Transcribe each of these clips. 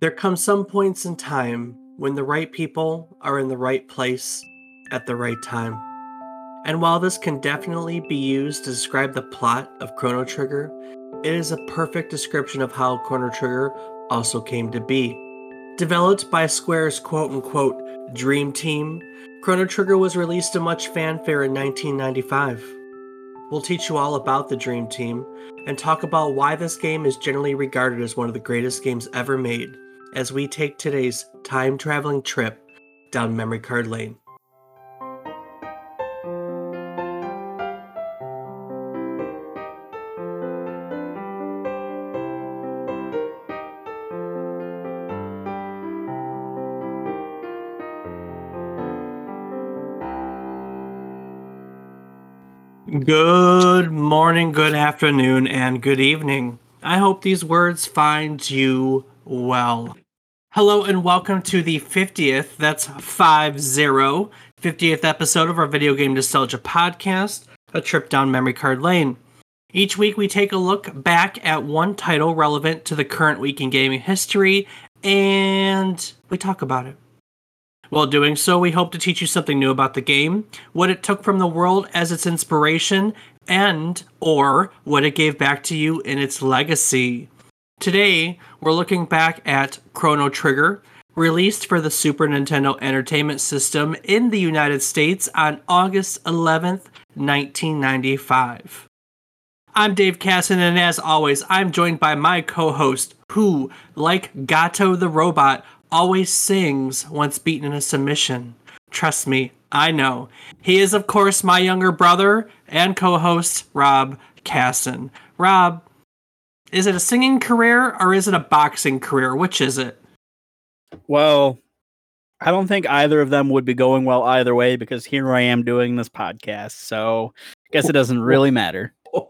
There come some points in time when the right people are in the right place at the right time. And while this can definitely be used to describe the plot of Chrono Trigger, it is a perfect description of how Chrono Trigger also came to be. Developed by Square's quote unquote dream team, Chrono Trigger was released to much fanfare in 1995. We'll teach you all about the Dream Team and talk about why this game is generally regarded as one of the greatest games ever made as we take today's time traveling trip down memory card lane. Good morning, good afternoon, and good evening. I hope these words find you well. Hello and welcome to the 50th, that's 5 0, 50th episode of our Video Game Nostalgia podcast, a trip down memory card lane. Each week we take a look back at one title relevant to the current week in gaming history and we talk about it. While doing so, we hope to teach you something new about the game, what it took from the world as its inspiration, and or what it gave back to you in its legacy. Today, we're looking back at Chrono Trigger, released for the Super Nintendo Entertainment System in the United States on August 11th, 1995. I'm Dave Casson, and as always, I'm joined by my co host, who, like Gato the robot, always sings once beaten in a submission. Trust me, I know. He is, of course, my younger brother and co host, Rob Casson. Rob, is it a singing career or is it a boxing career? Which is it? Well, I don't think either of them would be going well either way because here I am doing this podcast. So I guess it doesn't really matter.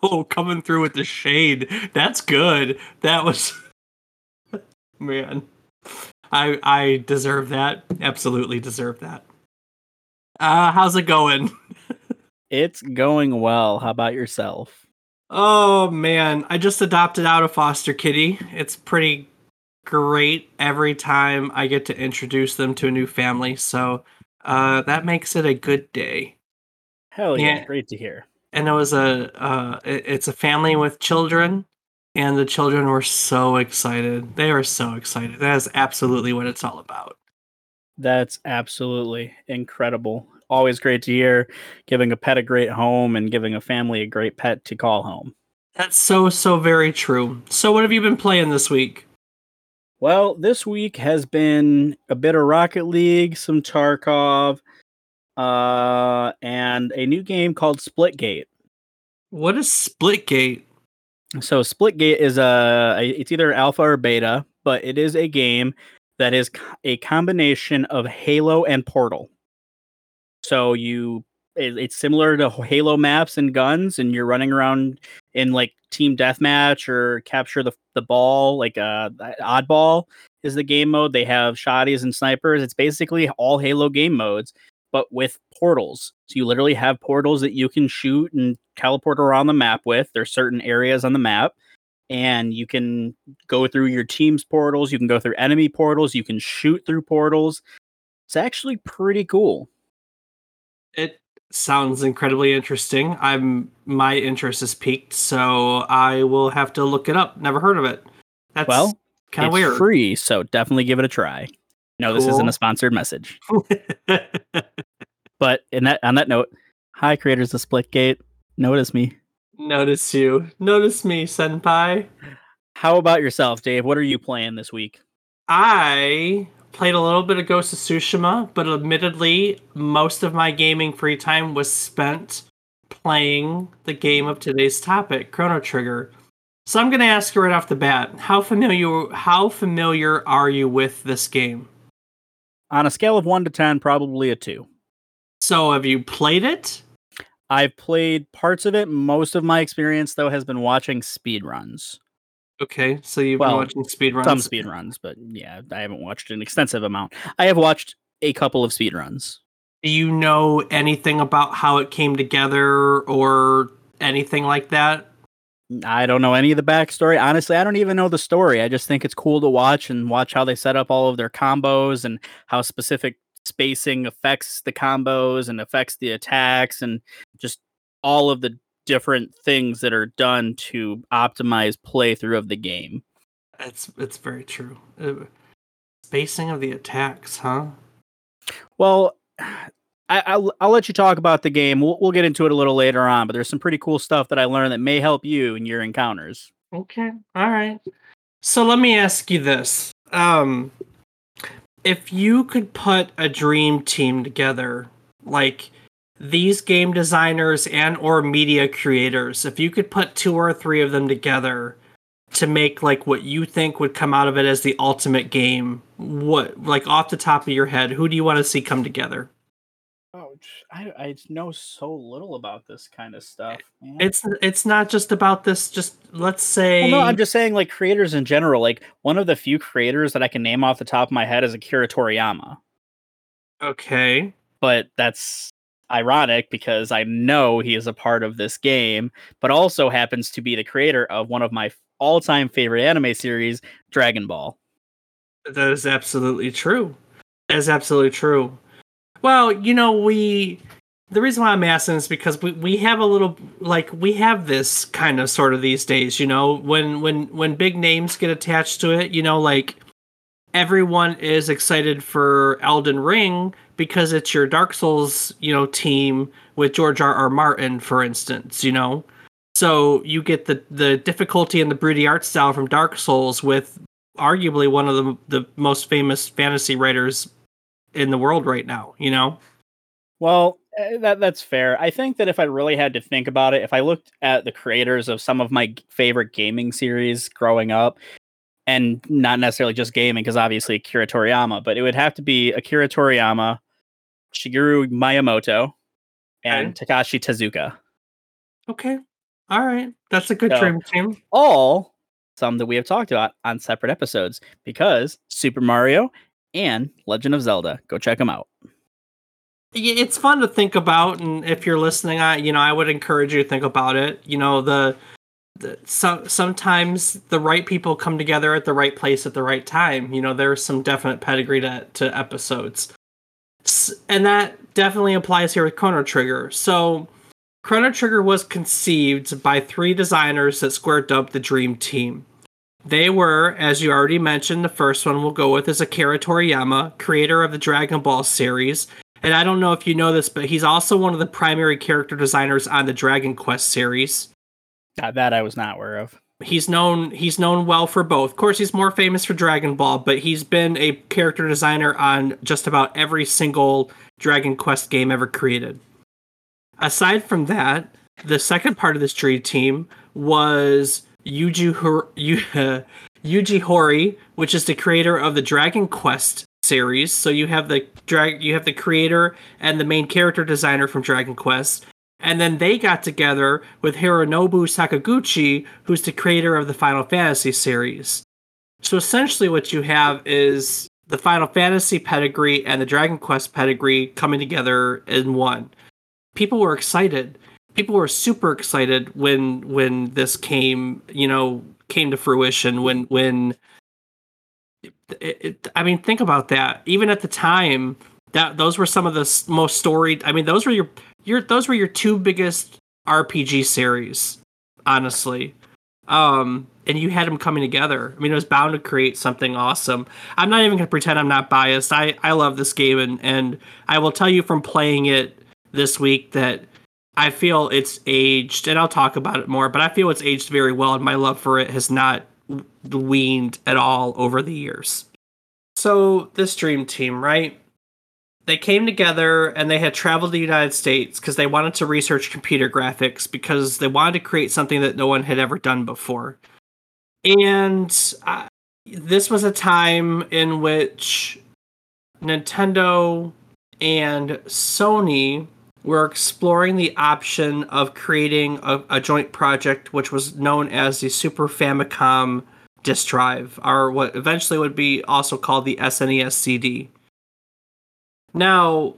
Oh, coming through with the shade. That's good. That was man. I I deserve that. Absolutely deserve that. Uh how's it going? It's going well. How about yourself? Oh man, I just adopted out a foster kitty. It's pretty great every time I get to introduce them to a new family. So uh, that makes it a good day. Hell yeah, great to hear. And it was a uh, it- it's a family with children, and the children were so excited. They were so excited. That is absolutely what it's all about. That's absolutely incredible. Always great to hear giving a pet a great home and giving a family a great pet to call home. That's so so very true. So what have you been playing this week? Well, this week has been a bit of Rocket League, some Tarkov, uh, and a new game called Splitgate. What is Splitgate? So Splitgate is a a- it's either alpha or beta, but it is a game that is a combination of Halo and Portal. So you it- it's similar to Halo maps and guns, and you're running around in like team deathmatch or capture the the ball, like uh oddball is the game mode. They have shotties and snipers. It's basically all Halo game modes, but with portals. So you literally have portals that you can shoot and teleport around the map with. There's certain areas on the map, and you can go through your team's portals. You can go through enemy portals. You can shoot through portals. It's actually pretty cool. It sounds incredibly interesting. I'm my interest is peaked, so I will have to look it up. Never heard of it. That's Well, kind of it's weird. free, so definitely give it a try. No, this isn't a sponsored message. But in that on that note, hi creators of Splitgate. Notice me. Notice you. Notice me, senpai. How about yourself, Dave? What are you playing this week? I played a little bit of Ghost of Tsushima, but admittedly, most of my gaming free time was spent playing the game of today's topic, Chrono Trigger. So I'm going to ask you right off the bat, how familiar how familiar are you with this game? On a scale of one to ten, probably a two. So have you played it? I've played parts of it. Most of my experience, though, has been watching speedruns. Okay, so you've Well, been watching speedruns. Some speedruns, but yeah, I haven't watched an extensive amount. I have watched a couple of speedruns. Do you know anything about how it came together or anything like that? I don't know any of the backstory. Honestly, I don't even know the story. I just think it's cool to watch and watch how they set up all of their combos and how specific spacing affects the combos and affects the attacks and just all of the different things that are done to optimize playthrough of the game. It's it's very true. Uh, spacing of the attacks, huh? Well, I, will I'll let you talk about the game. We'll, we'll get into it a little later on, but there's some pretty cool stuff that I learned that may help you in your encounters. Okay. All right. So let me ask you this. Um, if you could put a dream team together, like these game designers and or media creators, if you could put two or three of them together to make like what you think would come out of it as the ultimate game, what like off the top of your head, who do you want to see come together? Oh, I I know so little about this kind of stuff. Man. It's it's not just about this. Just let's say. Well, no, I'm just saying like creators in general. Like one of the few creators that I can name off the top of my head is Akira Toriyama. Okay, but that's ironic because I know he is a part of this game, but also happens to be the creator of one of my all-time favorite anime series, Dragon Ball. That is absolutely true. That is absolutely true. Well, you know, we the reason why I'm asking is because we, we have a little like we have this kind of sort of these days, you know, when when when big names get attached to it, you know, like everyone is excited for Elden Ring because it's your Dark Souls, you know, team with George R. R. Martin, for instance, you know. So you get the the difficulty and the broody art style from Dark Souls with arguably one of the the most famous fantasy writers in the world right now, you know? Well, eh, that that's fair. I think that if I really had to think about it, if I looked at the creators of some of my favorite gaming series growing up, and not necessarily just gaming, because obviously Akira Toriyama, but it would have to be Akira Toriyama, Shigeru Miyamoto, and okay. Takashi Tezuka. Okay. All right. That's a good so, dream team. All some that we have talked about on separate episodes because Super Mario and Legend of Zelda. Go check them out. It's fun to think about, and if you're listening, I you know I would encourage you to think about it. You know the, the so, sometimes the right people come together at the right place at the right time. You know there's some definite pedigree to to episodes, and that definitely applies here with Chrono Trigger. So Chrono Trigger was conceived by three designers that Square dubbed the Dream Team. They were, as you already mentioned, the first one we'll go with is Akira Toriyama, creator of the Dragon Ball series. And I don't know if you know this, but he's also one of the primary character designers on the Dragon Quest series. that I was not aware of. He's known he's known well for both. Of course, he's more famous for Dragon Ball, but he's been a character designer on just about every single Dragon Quest game ever created. Aside from that, the second part of this dream team was Yuji, Hor- Yuji Horii, which is the creator of the Dragon Quest series. So you have the drag you have the creator and the main character designer from Dragon Quest. And then they got together with Hironobu Sakaguchi, who's the creator of the Final Fantasy series. So essentially what you have is the Final Fantasy pedigree and the Dragon Quest pedigree coming together in one. People were excited people were super excited when when this came you know came to fruition when when it, it, I mean think about that even at the time that those were some of the most storied I mean those were your your those were your two biggest RPG series honestly um and you had them coming together I mean it was bound to create something awesome I'm not even going to pretend I'm not biased I I love this game and and I will tell you from playing it this week that I feel it's aged, and I'll talk about it more, but I feel it's aged very well, and my love for it has not weaned at all over the years. So, this dream team, right? They came together and they had traveled to the United States because they wanted to research computer graphics because they wanted to create something that no one had ever done before. And uh, this was a time in which Nintendo and Sony we're exploring the option of creating a, a, joint project which was known as the Super Famicom disk drive, or what eventually would be also called the SNES CD. Now,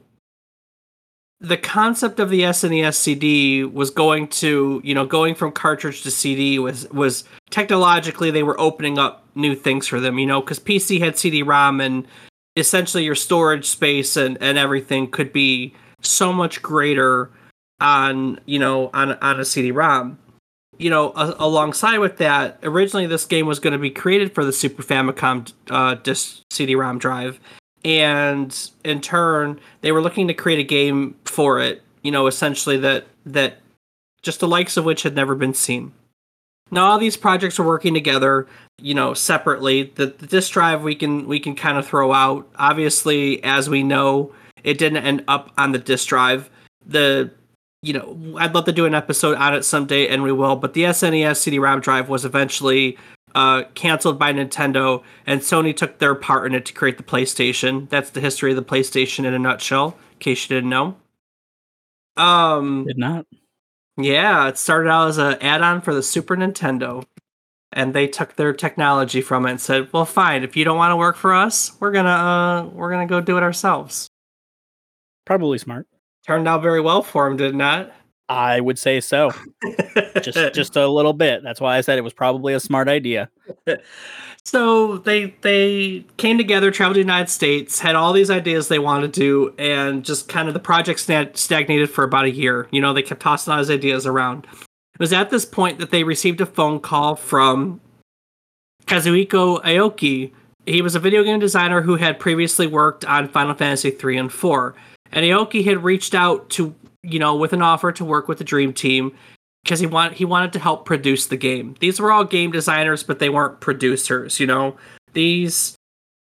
the concept of the SNES CD was going to, you know, going from cartridge to CD was was technologically they were opening up new things for them, you know, because PC had CD-ROM and essentially your storage space and and everything could be so much greater on you know on on a CD-ROM. You know, a, alongside with that, originally this game was going to be created for the Super Famicom uh, disc CD-ROM drive, and in turn, they were looking to create a game for it. You know, essentially that that just the likes of which had never been seen. Now all these projects are working together, you know, separately. The, the disk drive we can we can kind of throw out. Obviously, as we know, it didn't end up on the disk drive. The you know, I'd love to do an episode on it someday, and we will. But the SNES CD-ROM drive was eventually uh, canceled by Nintendo, and Sony took their part in it to create the PlayStation. That's the history of the PlayStation in a nutshell. In case you didn't know. Um, Did not. Yeah, it started out as an add-on for the Super Nintendo, and they took their technology from it and said, "Well, fine. If you don't want to work for us, we're gonna uh, we're gonna go do it ourselves." Probably smart. Turned out very well for them, did not? I would say so. just just a little bit. That's why I said it was probably a smart idea. so they they came together, traveled to the United States, had all these ideas they wanted to do, and just kind of the project stagnated for about a year. You know, they kept tossing all these ideas around. It was at this point that they received a phone call from Kazuhiko Aoki. He was a video game designer who had previously worked on Final Fantasy 3 and 4. And Aoki had reached out to you know, with an offer to work with the Dream Team because he want he wanted to help produce the game. These were all game designers, but they weren't producers. You know, these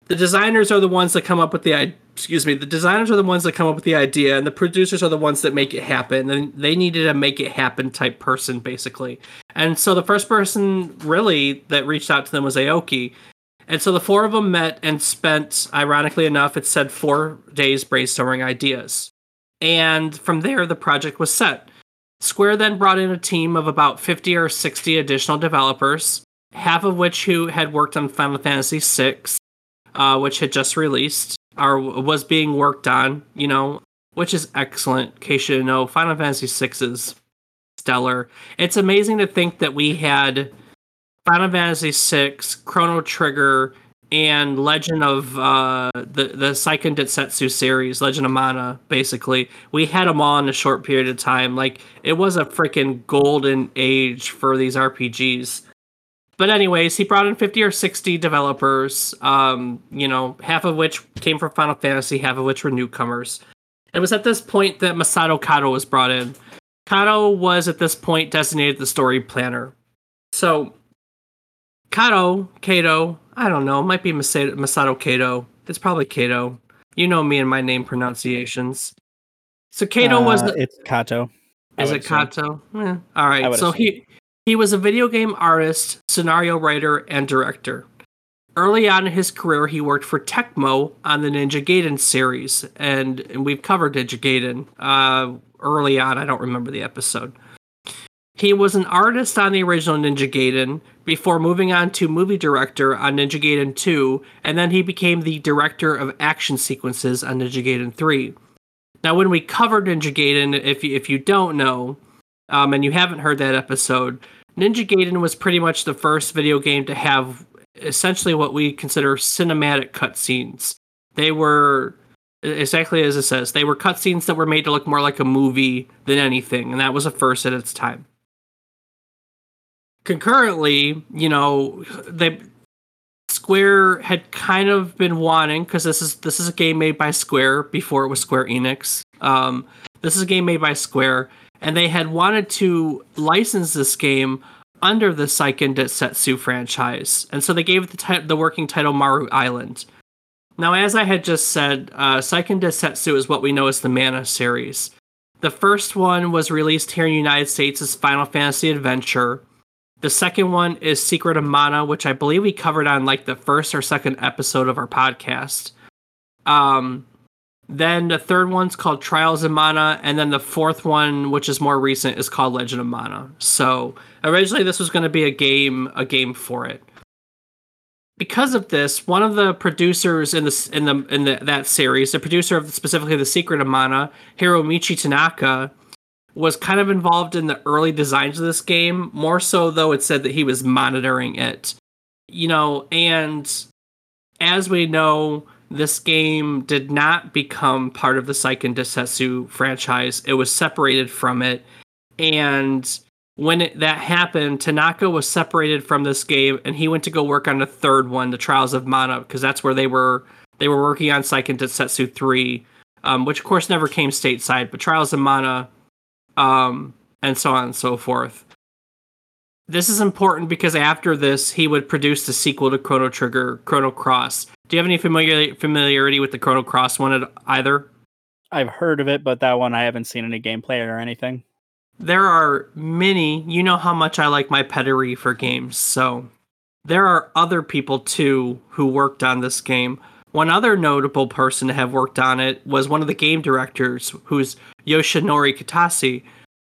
the designers are the ones that come up with the excuse me. The designers are the ones that come up with the idea, and the producers are the ones that make it happen. And they needed a make it happen type person, basically. And so the first person really that reached out to them was Aoki. And so the four of them met and spent, ironically enough, it said four days brainstorming ideas and from there the project was set. Square then brought in a team of about 50 or 60 additional developers, half of which who had worked on Final Fantasy VI, uh, which had just released or was being worked on, you know, which is excellent. In case you know, Final Fantasy VI is stellar. It's amazing to think that we had Final Fantasy VI, Chrono Trigger, and Legend of uh, the the Seiken Densetsu series, Legend of Mana. Basically, we had them all in a short period of time. Like it was a freaking golden age for these RPGs. But anyways, he brought in fifty or sixty developers. Um, you know, half of which came from Final Fantasy, half of which were newcomers. And it was at this point that Masato Kato was brought in. Kato was at this point designated the story planner. So Kato, Kato, I don't know. Might be Masato, Masato Kato. It's probably Kato. You know me and my name pronunciations. So Kato uh, was. It's Kato. Is it Kato? Eh, all right. So assume. he he was a video game artist, scenario writer, and director. Early on in his career, he worked for Tecmo on the Ninja Gaiden series, and, and we've covered Ninja Gaiden uh, early on. I don't remember the episode. He was an artist on the original Ninja Gaiden before moving on to movie director on Ninja Gaiden 2, and then he became the director of action sequences on Ninja Gaiden 3. Now, when we covered Ninja Gaiden, if you, if you don't know, um, and you haven't heard that episode, Ninja Gaiden was pretty much the first video game to have essentially what we consider cinematic cutscenes. They were exactly as it says. They were cutscenes that were made to look more like a movie than anything, and that was a first at its time concurrently, you know, they Square had kind of been wanting because this is this is a game made by Square before it was Square Enix. Um, this is a game made by Square, and they had wanted to license this game under the Seiken Densetsu franchise, and so they gave it the, the working title Maru Island. Now, as I had just said, uh, Seiken Densetsu is what we know as the Mana series. The first one was released here in the United States as Final Fantasy Adventure, the second one is Secret of Mana, which I believe we covered on like the first or second episode of our podcast. Um, then the third one's called Trials of Mana, and then the fourth one, which is more recent, is called Legend of Mana. So originally this was going to be a game, a game for it. because of this, one of the producers in this in the in the, that series, the producer of specifically the Secret of Mana, Hiromichi Tanaka, was kind of involved in the early designs of this game. More so, though, it said that he was monitoring it. You know, and as we know, this game did not become part of the Seiken Densetsu franchise. It was separated from it, and when it, that happened, Tanaka was separated from this game, and he went to go work on the third one, the Trials of Mana, because that's where they were they were working on Seiken Densetsu three, um, which of course never came stateside, but Trials of Mana, um, and so on and so forth. This is important because after this, he would produce the sequel to Chrono Trigger, Chrono Cross. Do you have any familiar, familiarity with the Chrono Cross one at- either? I've heard of it, but that one I haven't seen any gameplay or anything there are many, you know how much I like my pedigree for games, so there are other people too who worked on this game. One other notable person to have worked on it was one of the game directors, who's Yoshinori Kitase,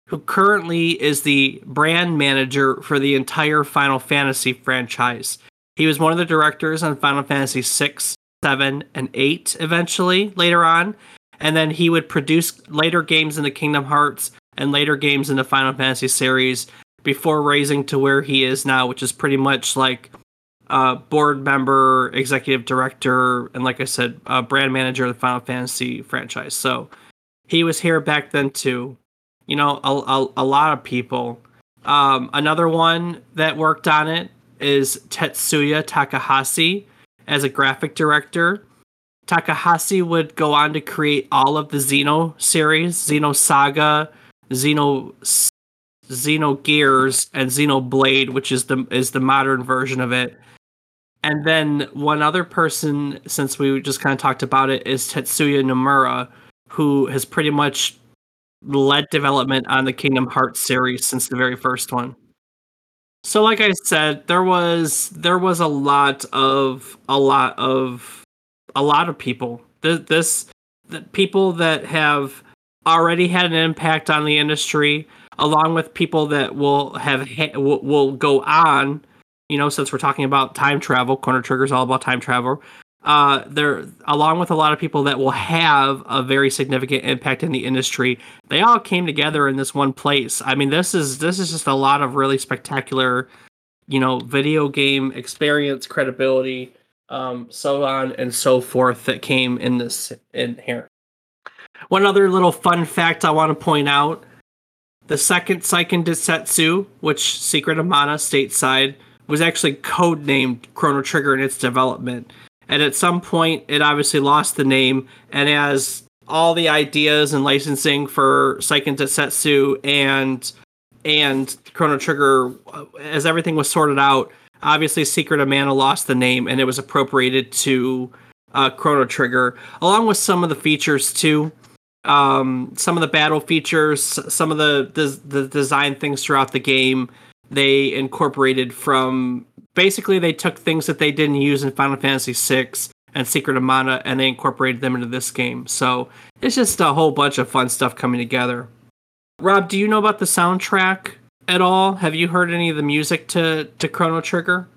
who currently is the brand manager for the entire Final Fantasy franchise. He was one of the directors on Final Fantasy 6, 7, and 8 eventually later on. And then he would produce later games in the Kingdom Hearts and later games in the Final Fantasy series before raising to where he is now, which is pretty much like uh, board member, executive director, and like I said, uh, brand manager of the Final Fantasy franchise. So he was here back then too. You know, a, a, a lot of people. Um, another one that worked on it is Tetsuya Takahashi as a graphic director. Takahashi would go on to create all of the Xeno series, Xenosaga, Xeno Xenogears and Xenoblade, which is the is the modern version of it. And then one other person, since we just kind of talked about it, is Tetsuya Nomura, who has pretty much led development on the Kingdom Hearts series since the very first one. So like I said, there was there was a lot of a lot of a lot of people. This, this the people that have already had an impact on the industry, along with people that will have will, will go on. You know, since we're talking about time travel, Chrono Trigger is all about time travel. Uh, there, along with a lot of people that will have a very significant impact in the industry, they all came together in this one place. I mean, this is this is just a lot of really spectacular, you know, video game experience, credibility, um, so on and so forth that came in this in here. One other little fun fact I want to point out the second Seiken Densetsu, which Secret of Mana stateside, was actually codenamed Chrono Trigger in its development. And at some point, it obviously lost the name. And as all the ideas and licensing for Seiken Densetsu and and Chrono Trigger, as everything was sorted out, obviously Secret of Mana lost the name and it was appropriated to uh, Chrono Trigger, along with some of the features too um, some of the battle features, some of the, the the design things throughout the game, they incorporated from basically they took things that they didn't use in Final Fantasy VI and Secret of Mana and they incorporated them into this game. So it's just a whole bunch of fun stuff coming together. Rob, do you know about the soundtrack at all? Have you heard any of the music to to Chrono Trigger?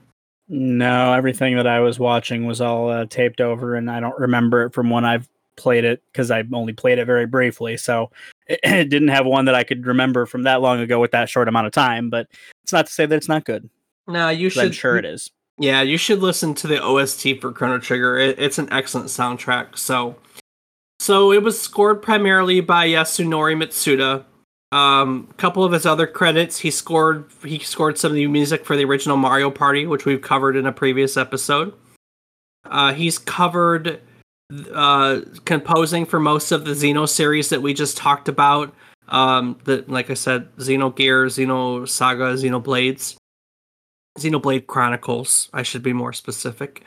No, everything that I was watching was all uh, taped over, and I don't remember it from when I've played it because I only played it very briefly. So it, it, didn't have one that I could remember from that long ago with that short amount of time. But it's not to say that it's not good. No, you should. I'm sure it is. Yeah, you should listen to the OST for Chrono Trigger. It, it's an excellent soundtrack. So, so it was scored primarily by Yasunori Mitsuda. Um, a couple of his other credits, he scored he scored some of the music for the original Mario Party, which we've covered in a previous episode. Uh, he's covered uh, composing for most of the Xeno series that we just talked about. Um, the like I said, Xenogear, Xenosaga, Xenoblades, Xenoblade Chronicles. I should be more specific.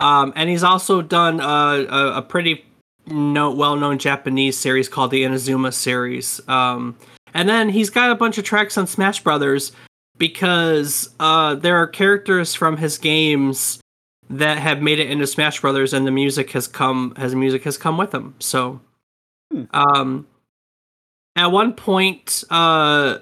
Um, and he's also done a, a pretty no, well-known Japanese series called the Inazuma series. Um, and then he's got a bunch of tracks on Smash Brothers because uh, there are characters from his games that have made it into Smash Brothers, and the music has come has music has come with them. So, hmm. um, at one point, uh,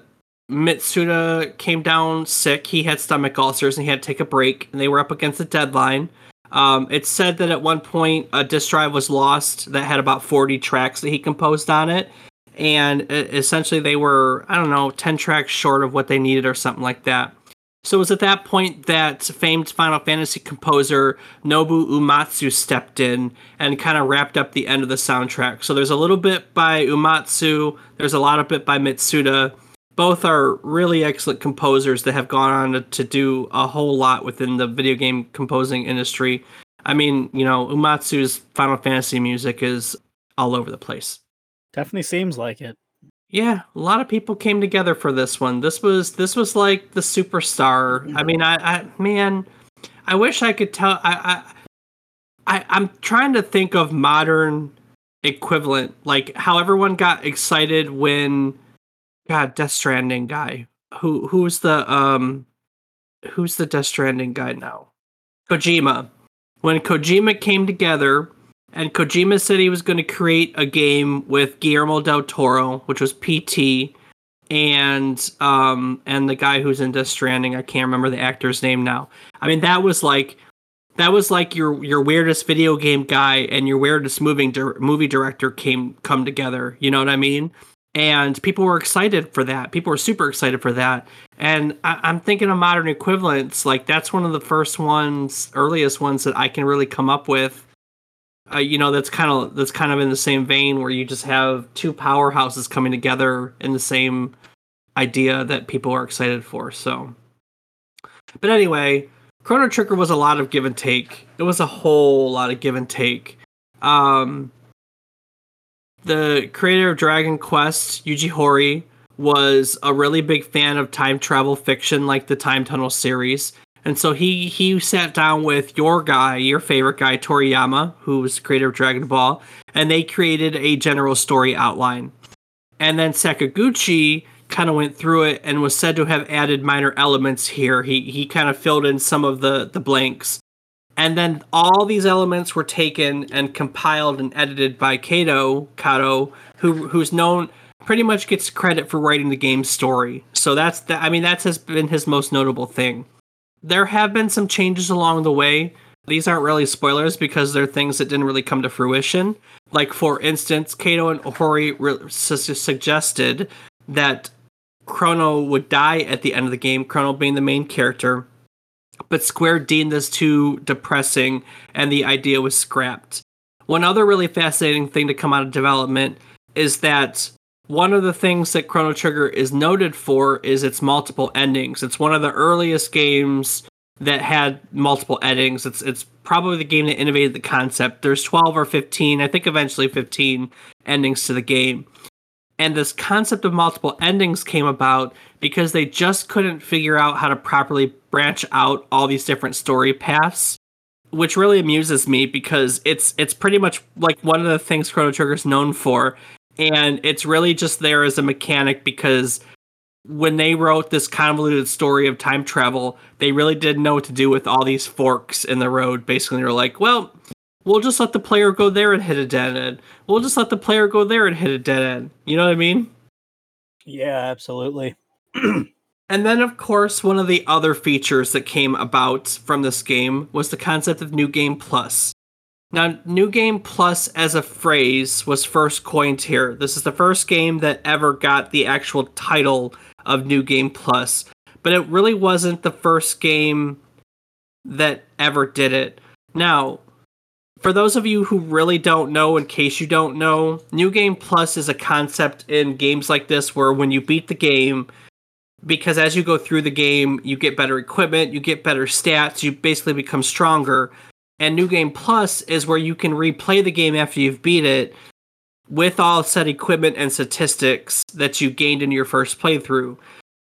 Mitsuda came down sick. He had stomach ulcers and he had to take a break, and they were up against the deadline. Um, it's said that at one point a disk drive was lost that had about 40 tracks that he composed on it. And essentially, they were, I don't know, 10 tracks short of what they needed or something like that. So it was at that point that famed Final Fantasy composer Nobu Uematsu stepped in and kind of wrapped up the end of the soundtrack. So there's a little bit by Uematsu, there's a lot of bit by Mitsuda. Both are really excellent composers that have gone on to, to do a whole lot within the video game composing industry. I mean, you know, Uematsu's Final Fantasy music is all over the place. Definitely seems like it. Yeah, a lot of people came together for this one. This was this was like the superstar. I mean, I, I man, I wish I could tell. I, I, I I'm trying to think of modern equivalent, like how everyone got excited when, God, Death Stranding guy. Who who's the um, who's the Death Stranding guy now? Kojima. When Kojima came together and Kojima said he was going to create a game with Guillermo del Toro, which was PT, and um and the guy who's in Death Stranding. I can't remember the actor's name now. I mean, that was like that was like your your weirdest video game guy and your weirdest moving di- movie director came come together. You know what I mean? And people were excited for that. People were super excited for that. And I, I'm thinking of modern equivalents. Like that's one of the first ones, earliest ones that I can really come up with uh, you know that's kind of that's kind of in the same vein where you just have two powerhouses coming together in the same idea that people are excited for so. But anyway chrono trigger was a lot of give and take. It was a whole lot of give and take. Um the creator of dragon quest yuji horii was a really big fan of time travel fiction like the time tunnel series and so he he sat down with your guy, your favorite guy, Toriyama, who was the creator of Dragon Ball, and they created a general story outline. And then Sakaguchi kind of went through it and was said to have added minor elements here. He he kind of filled in some of the the blanks. And then all these elements were taken and compiled and edited by Kato Kato, who who's known pretty much gets credit for writing the game's story. So that's the, I mean that's has been his most notable thing. There have been some changes along the way. These aren't really spoilers because they're things that didn't really come to fruition. Like, for instance, Kato and Horii re- su- suggested that Chrono would die at the end of the game, Chrono being the main character. But Square deemed this too depressing, and the idea was scrapped. One other really fascinating thing to come out of development is that one of the things that Chrono Trigger is noted for is its multiple endings. It's one of the earliest games that had multiple endings. It's it's probably the game that innovated the concept. There's 12 or 15, I think eventually 15 endings to the game. And this concept of multiple endings came about because they just couldn't figure out how to properly branch out all these different story paths, which really amuses me because it's it's pretty much like one of the things Chrono Trigger is known for and it's really just there as a mechanic because when they wrote this convoluted story of time travel, they really didn't know what to do with all these forks in the road. Basically, they're like, well, we'll just let the player go there and hit a dead end. We'll just let the player go there and hit a dead end. You know what I mean? Yeah, absolutely. and then, of course, one of the other features that came about from this game was the concept of New Game Plus. Now, New Game Plus as a phrase was first coined here. This is the first game that ever got the actual title of New Game Plus, but it really wasn't the first game that ever did it. Now, for those of you who really don't know, in case you don't know, New Game Plus is a concept in games like this where when you beat the game, because as you go through the game, you get better equipment, you get better stats, you basically become stronger and New Game Plus is where you can replay the game after you've beat it with all set equipment and statistics that you gained in your first playthrough.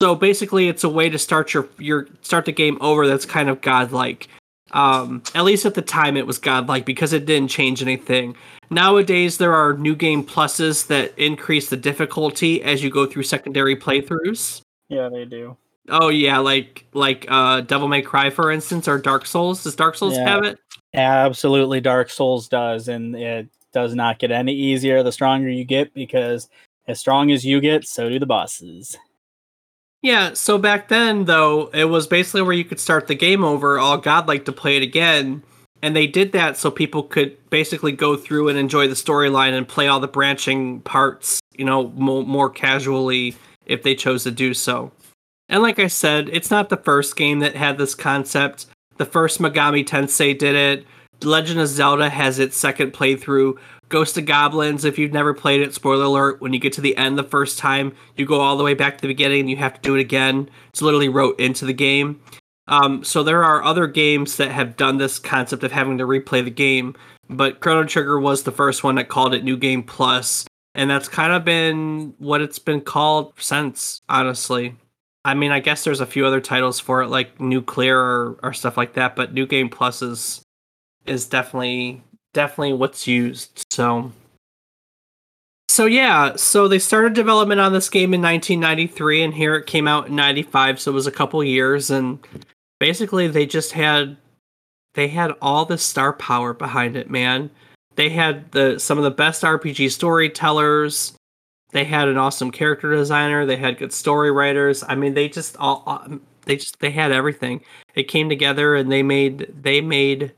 So basically, it's a way to start your your start the game over. That's kind of godlike. Um, at least at the time, it was godlike because it didn't change anything. Nowadays, there are new game pluses that increase the difficulty as you go through secondary playthroughs. Yeah, they do. Oh yeah, like like uh Devil May Cry for instance or Dark Souls. Does Dark Souls Yeah. have it? Absolutely, Dark Souls does, and it does not get any easier the stronger you get because as strong as you get, so do the bosses. Yeah, so back then though, it was basically where you could start the game over. All God like to play it again, and they did that so people could basically go through and enjoy the storyline and play all the branching parts, you know, more, more casually if they chose to do so. And like I said, it's not the first game that had this concept. The first Megami Tensei did it. Legend of Zelda has its second playthrough. Ghosts 'n Goblins, if you've never played it, spoiler alert, when you get to the end the first time, you go all the way back to the beginning and you have to do it again. It's literally wrote into the game. Um, so there are other games that have done this concept of having to replay the game, but Chrono Trigger was the first one that called it New Game Plus, and that's kind of been what it's been called since, honestly. I mean, I guess there's a few other titles for it, like Nuclear or, or stuff like that, but New Game Plus is is definitely definitely what's used. So so yeah, so they started development on this game in 1993 and here it came out in 95, so it was a couple years and basically they just had they had all the star power behind it, man. They had the some of the best RPG storytellers. They had an awesome character designer, they had good story writers. I mean, they just all they just they had everything. It came together and they made they made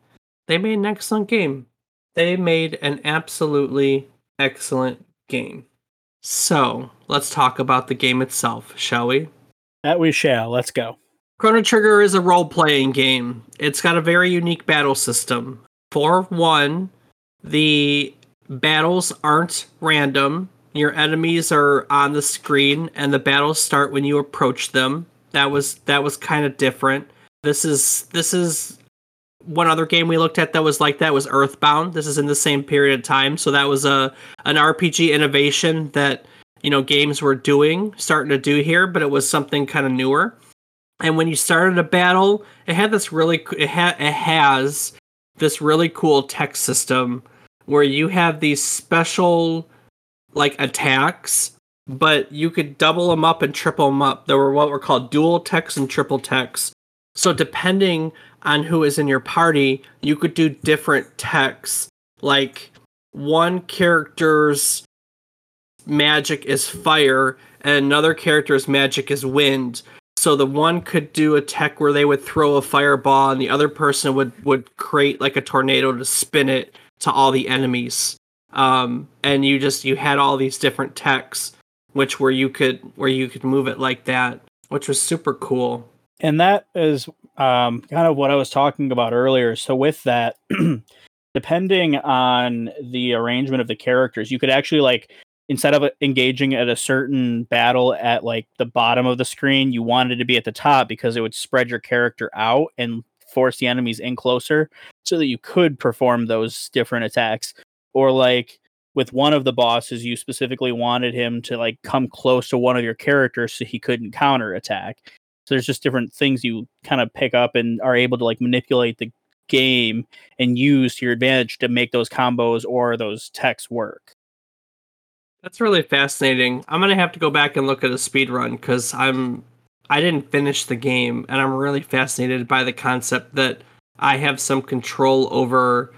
they made an excellent game they made an absolutely excellent game. So, let's talk about the game itself, shall we? That we shall. Let's go. Chrono Trigger is a role playing game. It's got a very unique battle system. For one, the battles aren't random. Your enemies are on the screen and the battles start when you approach them. That was that was kind of different. This is this is one other game we looked at that was like that was Earthbound. This is in the same period of time, so that was a an RPG innovation that you know games were doing, starting to do here, but it was something kind of newer. And when you started a battle, it had this really it ha- it has this really cool tech system where you have these special like attacks, but you could double them up and triple them up. There were what were called dual techs and triple techs. So depending on who is in your party, you could do different techs. Like one character's magic is fire, and another character's magic is wind. So the one could do a tech where they would throw a fireball, and the other person would would create like a tornado to spin it to all the enemies. Um, and you just you had all these different techs, which where you could where you could move it like that, which was super cool. And that is um, kind of what I was talking about earlier. So with that, depending on the arrangement of the characters, you could actually like instead of engaging at a certain battle at like the bottom of the screen, you wanted to be at the top because it would spread your character out and force the enemies in closer so that you could perform those different attacks. Or like with one of the bosses, you specifically wanted him to like come close to one of your characters so he couldn't counter attack. So there's just different things you kind of pick up and are able to like manipulate the game and use to your advantage to make those combos or those techs work. That's really fascinating. I'm gonna have to go back and look at a speed run because I'm I didn't finish the game and I'm really fascinated by the concept that I have some control over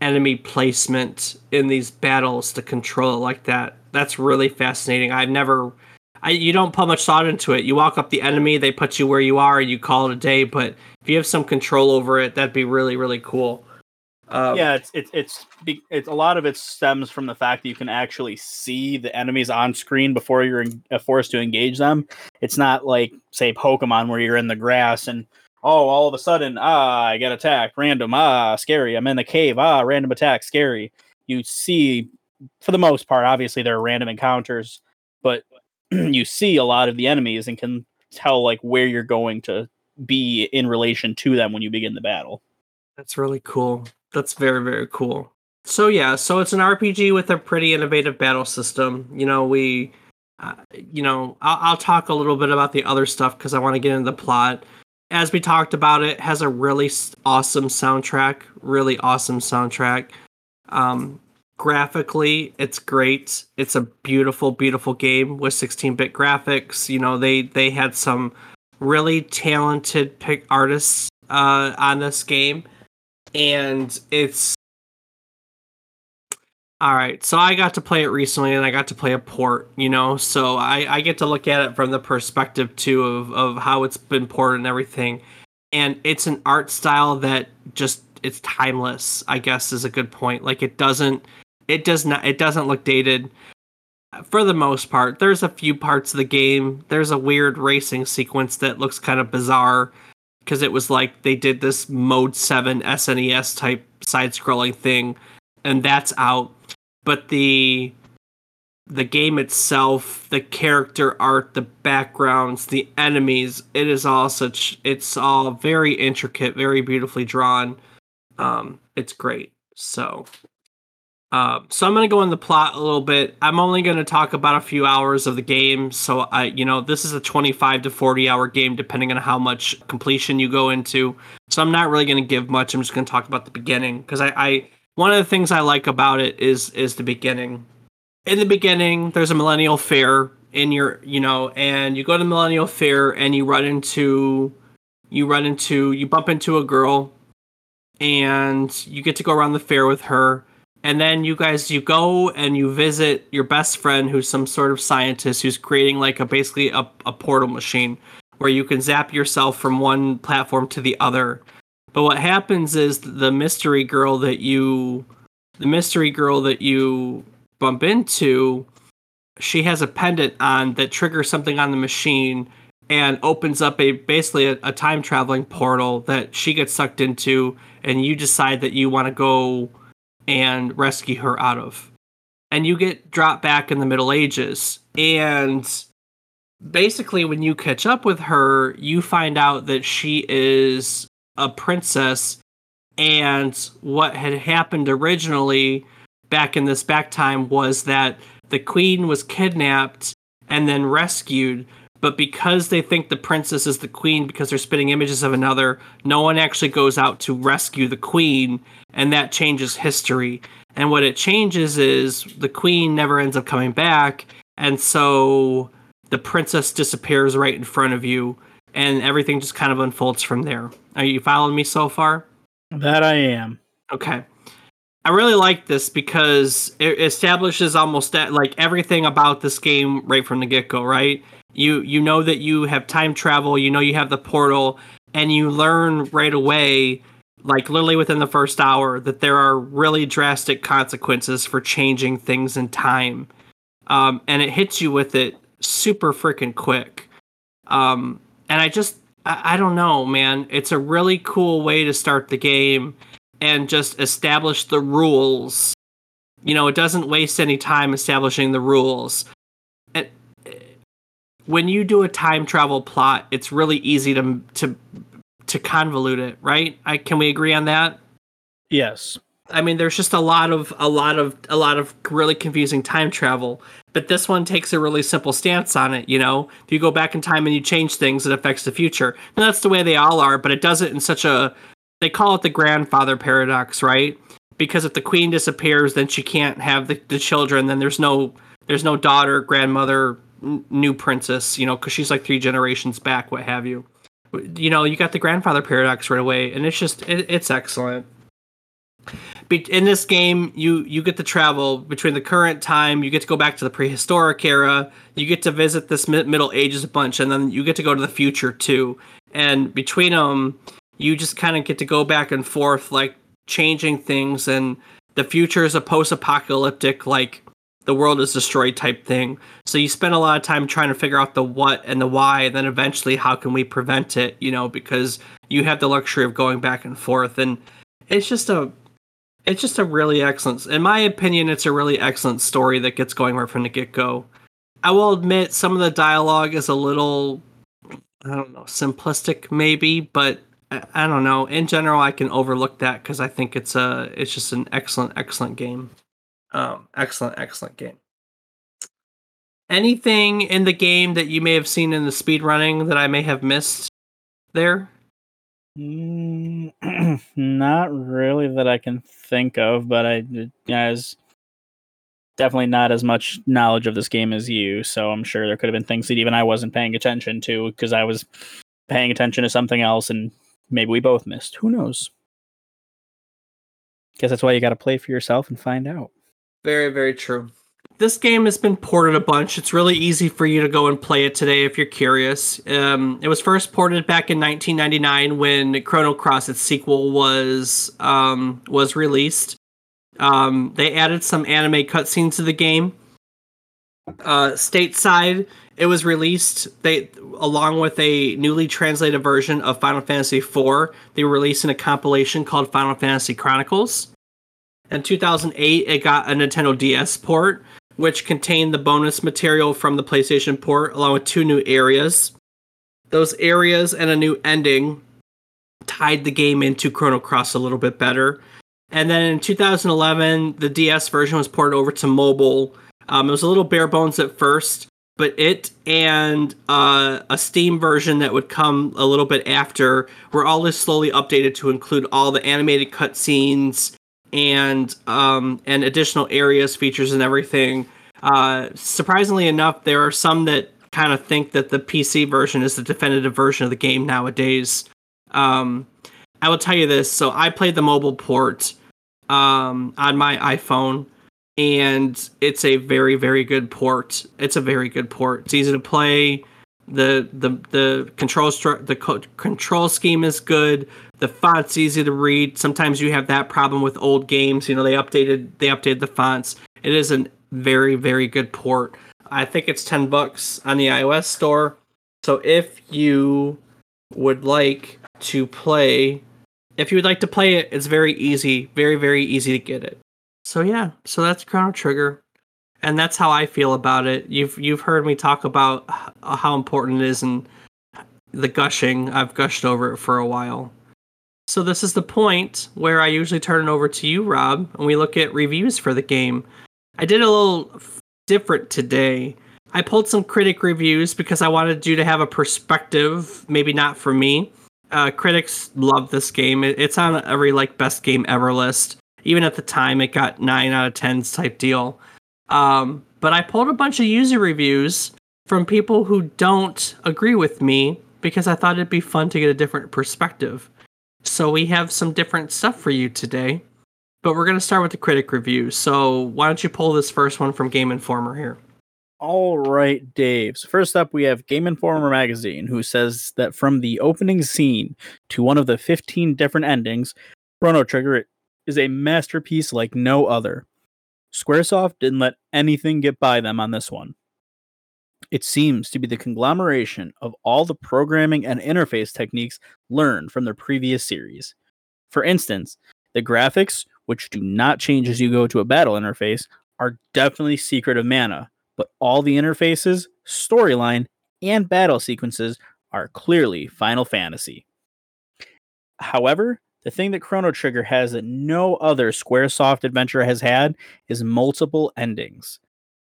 enemy placement in these battles to control like that. That's really fascinating. I've never I, you don't put much thought into it. You walk up the enemy, they put you where you are, and you call it a day. But if you have some control over it, that'd be really really cool. Um, yeah, it's it's it's it's a lot of it stems from the fact that you can actually see the enemies on screen before you're uh, forced to engage them. It's not like say Pokemon where you're in the grass and oh all of a sudden ah I get attacked random ah scary I'm in the cave ah random attack scary. You see for the most part obviously there are random encounters, but you see a lot of the enemies and can tell like where you're going to be in relation to them when you begin the battle. That's really cool. That's very very cool. So yeah, so it's an RPG with a pretty innovative battle system. You know, we uh, you know, I'll, I'll talk a little bit about the other stuff because I want to get into the plot. As we talked about, it has a really awesome soundtrack. Really awesome soundtrack. Um, graphically it's great it's a beautiful beautiful game with 16-bit graphics you know they they had some really talented pick artists uh, on this game and it's All right, so I got to play it recently, and I got to play a port. You know, so I, I get to look at it from the perspective too of of how it's been ported and everything, and it's an art style that just it's timeless. I guess is a good point. Like it doesn't it does not it doesn't look dated for the most part. There's a few parts of the game. There's a weird racing sequence that looks kind of bizarre because it was like they did this mode 7 SNES type side scrolling thing and that's out but the the game itself, the character art, the backgrounds, the enemies, it is all such it's all very intricate, very beautifully drawn. Um it's great. So uh, so I'm going to go in the plot a little bit. I'm only going to talk about a few hours of the game. So I, you know, this is a 25 to 40 hour game, depending on how much completion you go into. So I'm not really going to give much. I'm just going to talk about the beginning because I, I, one of the things I like about it is is the beginning. In the beginning, there's a millennial fair in your, you know, and you go to the millennial fair and you run into, you run into, you bump into a girl, and you get to go around the fair with her and then you guys you go and you visit your best friend who's some sort of scientist who's creating like a basically a, a portal machine where you can zap yourself from one platform to the other but what happens is the mystery girl that you the mystery girl that you bump into she has a pendant on that triggers something on the machine and opens up a basically a, a time traveling portal that she gets sucked into and you decide that you want to go and rescue her out of. And you get dropped back in the Middle Ages. And basically, when you catch up with her, you find out that she is a princess. And what had happened originally back in this back time was that the queen was kidnapped and then rescued but because they think the princess is the queen because they're spitting images of another, no one actually goes out to rescue the queen, and that changes history. And what it changes is the queen never ends up coming back, and so the princess disappears right in front of you, and everything just kind of unfolds from there. Are you following me so far? That I am. Okay. I really like this because it establishes almost that, like everything about this game right from the get go, right? You you know that you have time travel, you know you have the portal, and you learn right away, like literally within the first hour, that there are really drastic consequences for changing things in time. Um, and it hits you with it super freaking quick. Um, and I just I, I don't know, man. It's a really cool way to start the game and just establish the rules. You know, it doesn't waste any time establishing the rules And eh, when you do a time travel plot, it's really easy to to to convolute it, right? I can we agree on that? Yes. I mean, there's just a lot of a lot of a lot of really confusing time travel, but this one takes a really simple stance on it. You know, if you go back in time and you change things, it affects the future. And that's the way they all are, but it does it in such a they call it the grandfather paradox, right? Because if the queen disappears, then she can't have the, the children. Then there's no there's no daughter, grandmother, new princess, you know, because she's like three generations back, what have you. You know, you got the grandfather paradox right away, and it's just it, it's excellent. In this game, you you get to travel between the current time. You get to go back to the prehistoric era. You get to visit this Middle Ages a bunch, and then you get to go to the future too. And between them, you just kind of get to go back and forth, like changing things. And the future is a post-apocalyptic, like the world is destroyed type thing. So you spend a lot of time trying to figure out the what and the why, and then eventually how can we prevent it, you know, because you have the luxury of going back and forth. And it's just a it's just a really excellent in my opinion, it's a really excellent story that gets going right from the get go. I will admit some of the dialogue is a little I don't know, simplistic maybe, but I don't know. In general, I can overlook that because I think it's a it's just an excellent, excellent game. Um, excellent, excellent game. Anything in the game that you may have seen in the speed running that I may have missed there? Mm, not really that I can think of, but I as definitely not as much knowledge of this game as you, so I'm sure there could have been things that even I wasn't paying attention to because I was paying attention to something else and maybe we both missed. Who knows? Guess that's why you got to play for yourself and find out. Very, very true. This game has been ported a bunch. It's really easy for you to go and play it today if you're curious. Um, it was first ported back in 1999 when Chrono Cross, its sequel, was um, was released. Um, they added some anime cutscenes to the game. Uh, stateside, it was released. They along with a newly translated version of Final Fantasy IV. They were in a compilation called Final Fantasy Chronicles. In 2008, it got a Nintendo DS port, which contained the bonus material from the PlayStation port, along with two new areas. Those areas and a new ending tied the game into Chrono Cross a little bit better. And then in 2011, the DS version was ported over to mobile. Um, it was a little bare bones at first, but it and uh, a Steam version that would come a little bit after were all slowly updated to include all the animated cutscenes and um, and additional areas, features, and everything. Uh, surprisingly enough, there are some that kind of think that the PC version is the definitive version of the game nowadays. Um, I will tell you this. So I played the mobile port um, on my iPhone, and it's a very, very good port. It's a very good port. It's easy to play. the the The control stru- the co- control scheme is good. The font's easy to read. Sometimes you have that problem with old games. You know they updated they updated the fonts. It is a very, very good port. I think it's ten bucks on the iOS store. So if you would like to play if you would like to play it, it's very easy, very very easy to get it. So yeah, so that's Chrono Trigger, and that's how I feel about it. You've you've heard me talk about how important it is and the gushing. I've gushed over it for a while. So this is the point where I usually turn it over to you, Rob, and we look at reviews for the game. I did a little different today. I pulled some critic reviews because I wanted you to have a perspective, maybe not for me, uh, critics love this game. It's on every like best game ever list. Even at the time, it got nine out of tens type deal. Um, but I pulled a bunch of user reviews from people who don't agree with me because I thought it'd be fun to get a different perspective. So we have some different stuff for you today. But we're going to start with the critic review. So why don't you pull this first one from Game Informer here? All right, Dave. So first up, we have Game Informer magazine, who says that from the opening scene to one of the 15 different endings, Chrono Trigger is a masterpiece like no other. Squaresoft didn't let anything get by them on this one. It seems to be the conglomeration of all the programming and interface techniques learned from their previous series. For instance, the graphics, which do not change as you go to a battle interface, are definitely Secret of Mana, but all the interfaces, storyline, and battle sequences are clearly Final Fantasy. However, the thing that Chrono Trigger has that no other Squaresoft adventure has had is multiple endings.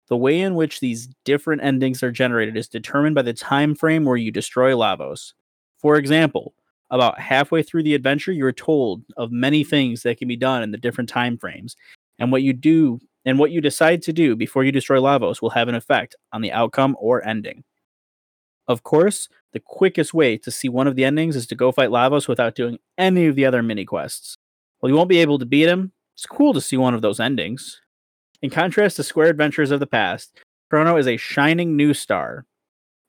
The way in which these different endings are generated is determined by the time frame where you destroy Lavos. For example, about halfway through the adventure, you're told of many things that can be done in the different time frames, and what you do and what you decide to do before you destroy Lavos will have an effect on the outcome or ending. Of course, the quickest way to see one of the endings is to go fight Lavos without doing any of the other mini quests. While you won't be able to beat him, it's cool to see one of those endings. In contrast to Square Adventures of the past, Chrono is a shining new star.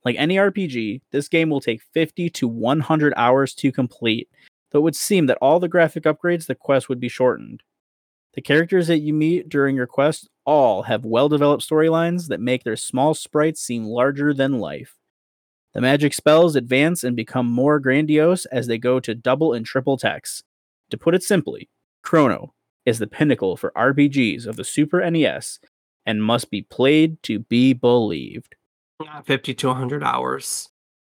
Like any RPG, this game will take 50 to 100 hours to complete, though it would seem that all the graphic upgrades the quest would be shortened. The characters that you meet during your quest all have well developed storylines that make their small sprites seem larger than life. The magic spells advance and become more grandiose as they go to double and triple text. To put it simply, Chrono is the pinnacle for RPGs of the Super NES and must be played to be believed. 50 to 100 hours.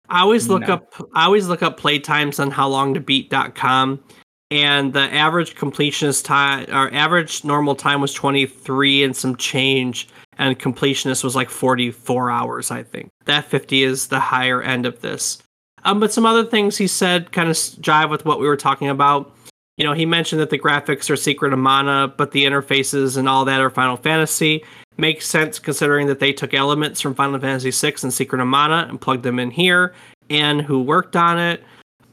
I always look no. up I always look up play times on howlongtobeat.com and the average completionist time our average normal time was 23 and some change and completionist was like 44 hours i think that 50 is the higher end of this um, but some other things he said kind of jive with what we were talking about you know he mentioned that the graphics are secret of mana but the interfaces and all that are final fantasy makes sense considering that they took elements from final fantasy 6 and secret of mana and plugged them in here and who worked on it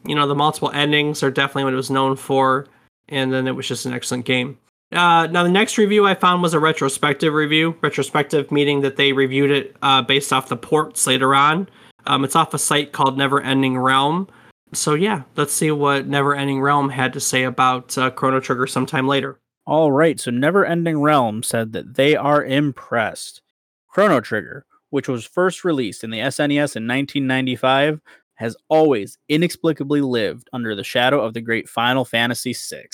you know, the multiple endings are definitely what it was known for, and then it was just an excellent game. Uh, now, the next review I found was a retrospective review. Retrospective meaning that they reviewed it uh, based off the ports later on. Um, it's off a site called Never Ending Realm. So, yeah, let's see what Never Ending Realm had to say about uh, Chrono Trigger sometime later. All right, so Never Ending Realm said that they are impressed. Chrono Trigger, which was first released in the SNES in 1995, has always inexplicably lived under the shadow of the great Final Fantasy VI.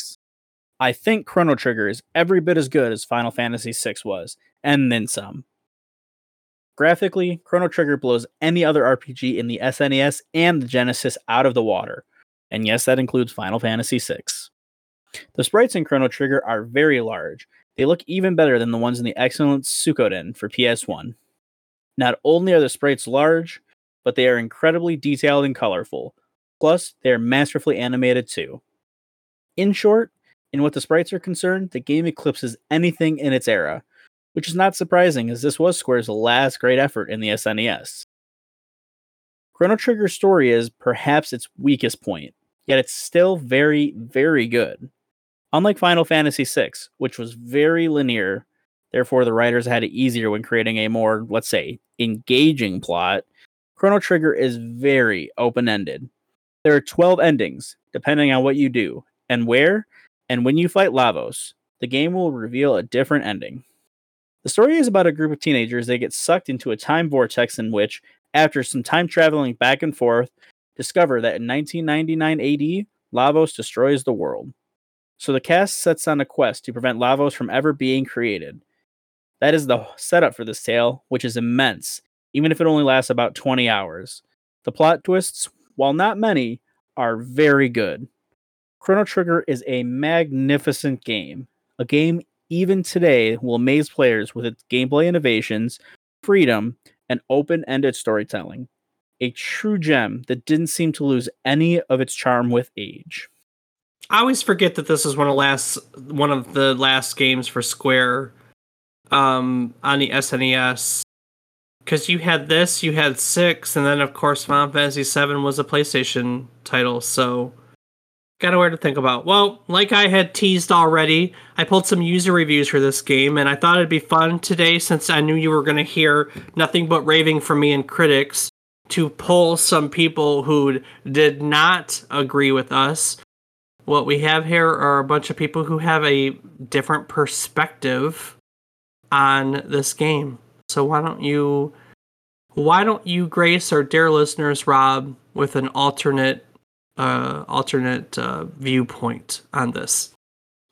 I think Chrono Trigger is every bit as good as Final Fantasy VI was, and then some. Graphically, Chrono Trigger blows any other RPG in the SNES and the Genesis out of the water. And yes, that includes Final Fantasy VI. The sprites in Chrono Trigger are very large. They look even better than the ones in the excellent Suikoden for PS1. Not only are the sprites large, but they are incredibly detailed and colorful. Plus, they are masterfully animated too. In short, in what the sprites are concerned, the game eclipses anything in its era, which is not surprising as this was Square's last great effort in the SNES. Chrono Trigger's story is perhaps its weakest point, yet it's still very, very good. Unlike Final Fantasy VI, which was very linear, therefore the writers had it easier when creating a more, let's say, engaging plot, Chrono Trigger is very open ended. There are 12 endings, depending on what you do, and where, and when you fight Lavos, the game will reveal a different ending. The story is about a group of teenagers They get sucked into a time vortex in which, after some time traveling back and forth, discover that in 1999 AD, Lavos destroys the world. So the cast sets on a quest to prevent Lavos from ever being created. That is the setup for this tale, which is immense, even if it only lasts about 20 hours. The plot twists, while not many, are very good. Chrono Trigger is a magnificent game, a game even today will amaze players with its gameplay innovations, freedom, and open ended storytelling. A true gem that didn't seem to lose any of its charm with age. I always forget that this is one of last one of the last games for Square um, on the SNES. Because you had this, you had six, and then of course Final Fantasy VII was a PlayStation title. So got a word to think about. Well, like I had teased already, I pulled some user reviews for this game, and I thought it'd be fun today since I knew you were going to hear nothing but raving from me and critics to pull some people who did not agree with us. What we have here are a bunch of people who have a different perspective on this game. So why don't you why don't you grace our dear listeners, Rob, with an alternate uh, alternate uh, viewpoint on this.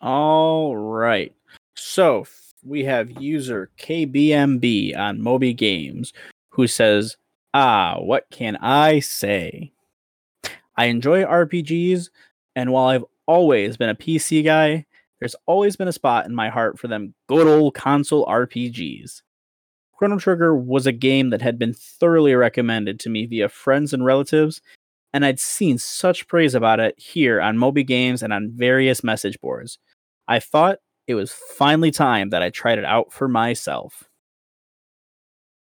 All right. So we have user KBMB on Moby Games who says, Ah, what can I say? I enjoy RPGs, and while I've always been a PC guy, there's always been a spot in my heart for them good old console RPGs. Chrono Trigger was a game that had been thoroughly recommended to me via friends and relatives, and I'd seen such praise about it here on Moby Games and on various message boards. I thought it was finally time that I tried it out for myself.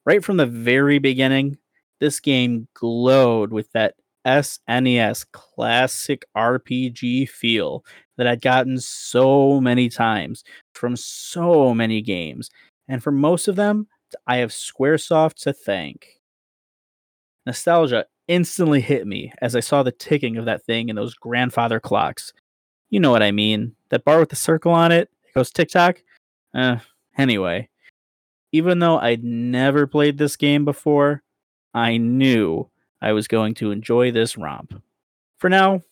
Right from the very beginning, this game glowed with that SNES classic RPG feel that I'd gotten so many times from so many games, and for most of them, I have Squaresoft to thank. Nostalgia instantly hit me as I saw the ticking of that thing in those grandfather clocks. You know what I mean. That bar with the circle on it, it goes tick tock. Uh, anyway, even though I'd never played this game before, I knew I was going to enjoy this romp. For now,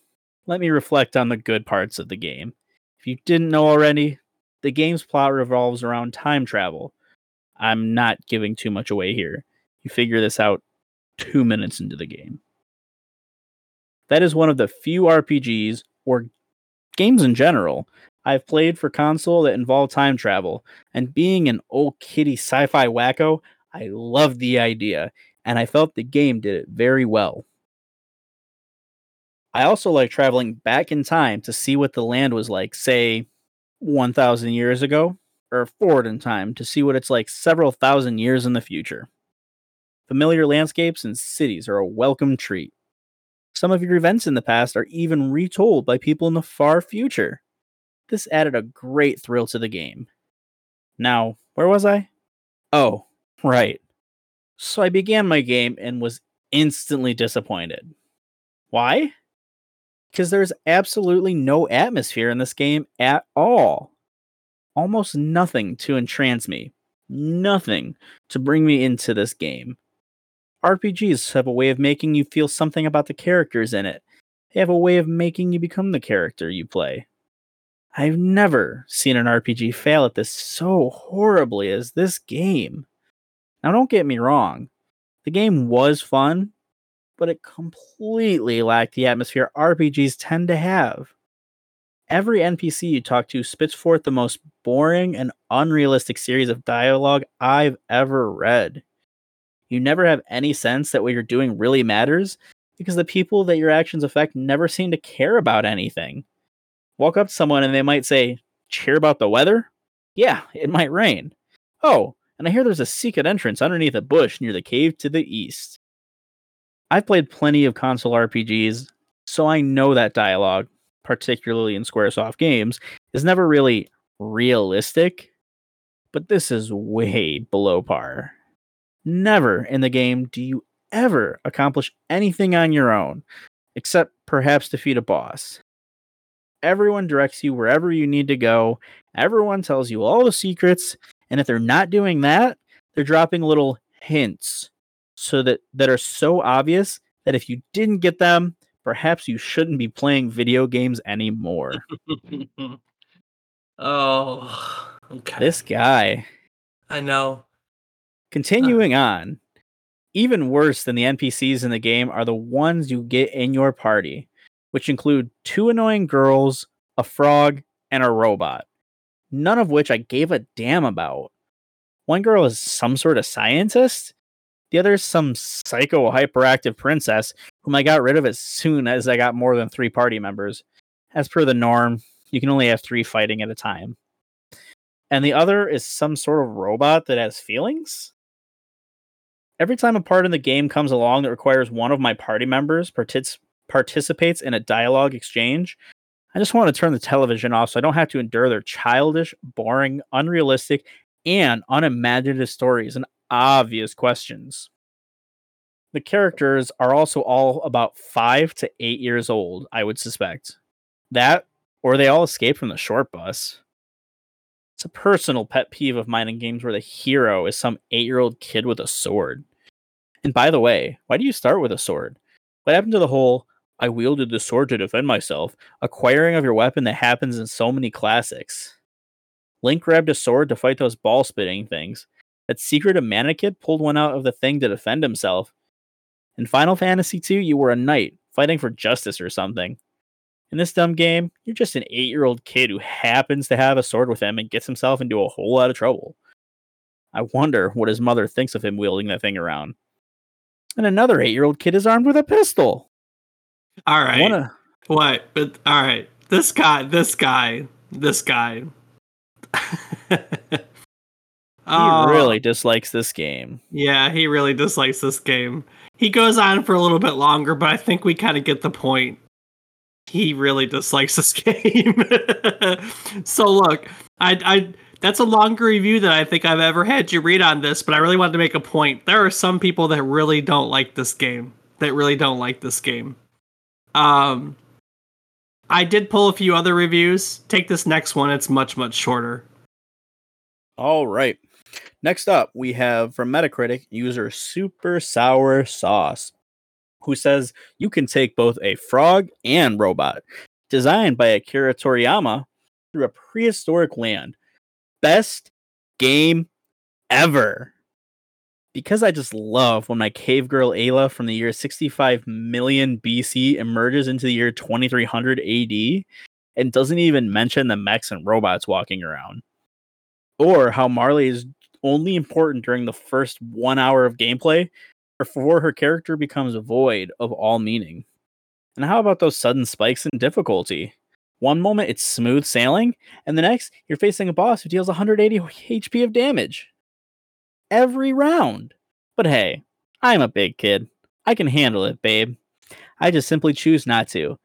let me reflect on the good parts of the game. If you didn't know already, the game's plot revolves around time travel. I'm not giving too much away here. You figure this out two minutes into the game. That is one of the few RPGs or games in general I've played for console that involve time travel. And being an old kitty sci fi wacko, I loved the idea, and I felt the game did it very well. I also like traveling back in time to see what the land was like, say, 1,000 years ago, or forward in time to see what it's like several thousand years in the future. Familiar landscapes and cities are a welcome treat. Some of your events in the past are even retold by people in the far future. this added a great thrill to the game. Now, where was I? Oh, right. So I began my game and was instantly disappointed. Why? Because there's absolutely no atmosphere in this game at all. Almost nothing to entrance me, nothing to bring me into this game. RPGs have a way of making you feel something about the characters in it. They have a way of making you become the character you play. I've never seen an RPG fail at this so horribly as this game. Now, don't get me wrong, the game was fun, but it completely lacked the atmosphere RPGs tend to have. Every NPC you talk to spits forth the most boring and unrealistic series of dialogue I've ever read. You never have any sense that what you're doing really matters because the people that your actions affect never seem to care about anything. Walk up to someone and they might say, Cheer about the weather? Yeah, it might rain. Oh, and I hear there's a secret entrance underneath a bush near the cave to the east. I've played plenty of console RPGs, so I know that dialogue, particularly in Squaresoft games, is never really realistic, but this is way below par. Never in the game do you ever accomplish anything on your own, except perhaps defeat a boss. Everyone directs you wherever you need to go, everyone tells you all the secrets, and if they're not doing that, they're dropping little hints so that that are so obvious that if you didn't get them, perhaps you shouldn't be playing video games anymore. oh, okay. This guy. I know. Continuing on, even worse than the NPCs in the game are the ones you get in your party, which include two annoying girls, a frog, and a robot. None of which I gave a damn about. One girl is some sort of scientist, the other is some psycho hyperactive princess whom I got rid of as soon as I got more than three party members. As per the norm, you can only have three fighting at a time. And the other is some sort of robot that has feelings? Every time a part in the game comes along that requires one of my party members partic- participates in a dialogue exchange, I just want to turn the television off so I don't have to endure their childish, boring, unrealistic, and unimaginative stories and obvious questions. The characters are also all about five to eight years old, I would suspect. That, or they all escape from the short bus. It's a personal pet peeve of mine in games where the hero is some eight year old kid with a sword. And by the way, why do you start with a sword? What happened to the whole I wielded the sword to defend myself acquiring of your weapon that happens in so many classics? Link grabbed a sword to fight those ball spitting things. That secret of Mana kid pulled one out of the thing to defend himself. In Final Fantasy II, you were a knight fighting for justice or something. In this dumb game, you're just an eight year old kid who happens to have a sword with him and gets himself into a whole lot of trouble. I wonder what his mother thinks of him wielding that thing around. And another eight year old kid is armed with a pistol. All right. Wanna... What? But all right. This guy, this guy, this guy. he oh. really dislikes this game. Yeah, he really dislikes this game. He goes on for a little bit longer, but I think we kind of get the point he really dislikes this game. so look, I, I that's a longer review than I think I've ever had you read on this, but I really wanted to make a point. There are some people that really don't like this game. That really don't like this game. Um, I did pull a few other reviews. Take this next one; it's much much shorter. All right. Next up, we have from Metacritic user Super Sour Sauce who says you can take both a frog and robot, designed by Akira Toriyama, through a prehistoric land. Best game ever. Because I just love when my cave girl Ayla from the year 65 million BC emerges into the year 2300 AD and doesn't even mention the mechs and robots walking around. Or how Marley is only important during the first one hour of gameplay before her character becomes void of all meaning. And how about those sudden spikes in difficulty? One moment it's smooth sailing, and the next you're facing a boss who deals 180 HP of damage. Every round. But hey, I'm a big kid. I can handle it, babe. I just simply choose not to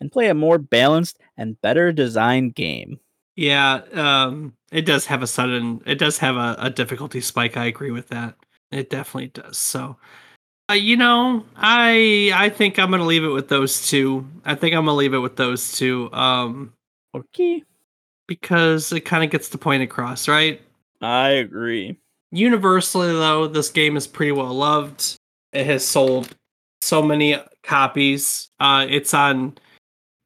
and play a more balanced and better designed game. Yeah, um, it does have a sudden, it does have a, a difficulty spike. I agree with that. It definitely does. So, uh, you know, I I think I'm gonna leave it with those two. I think I'm gonna leave it with those two. Um, Okay. because it kind of gets the point across, right? I agree. Universally, though, this game is pretty well loved. It has sold so many copies. Uh, it's on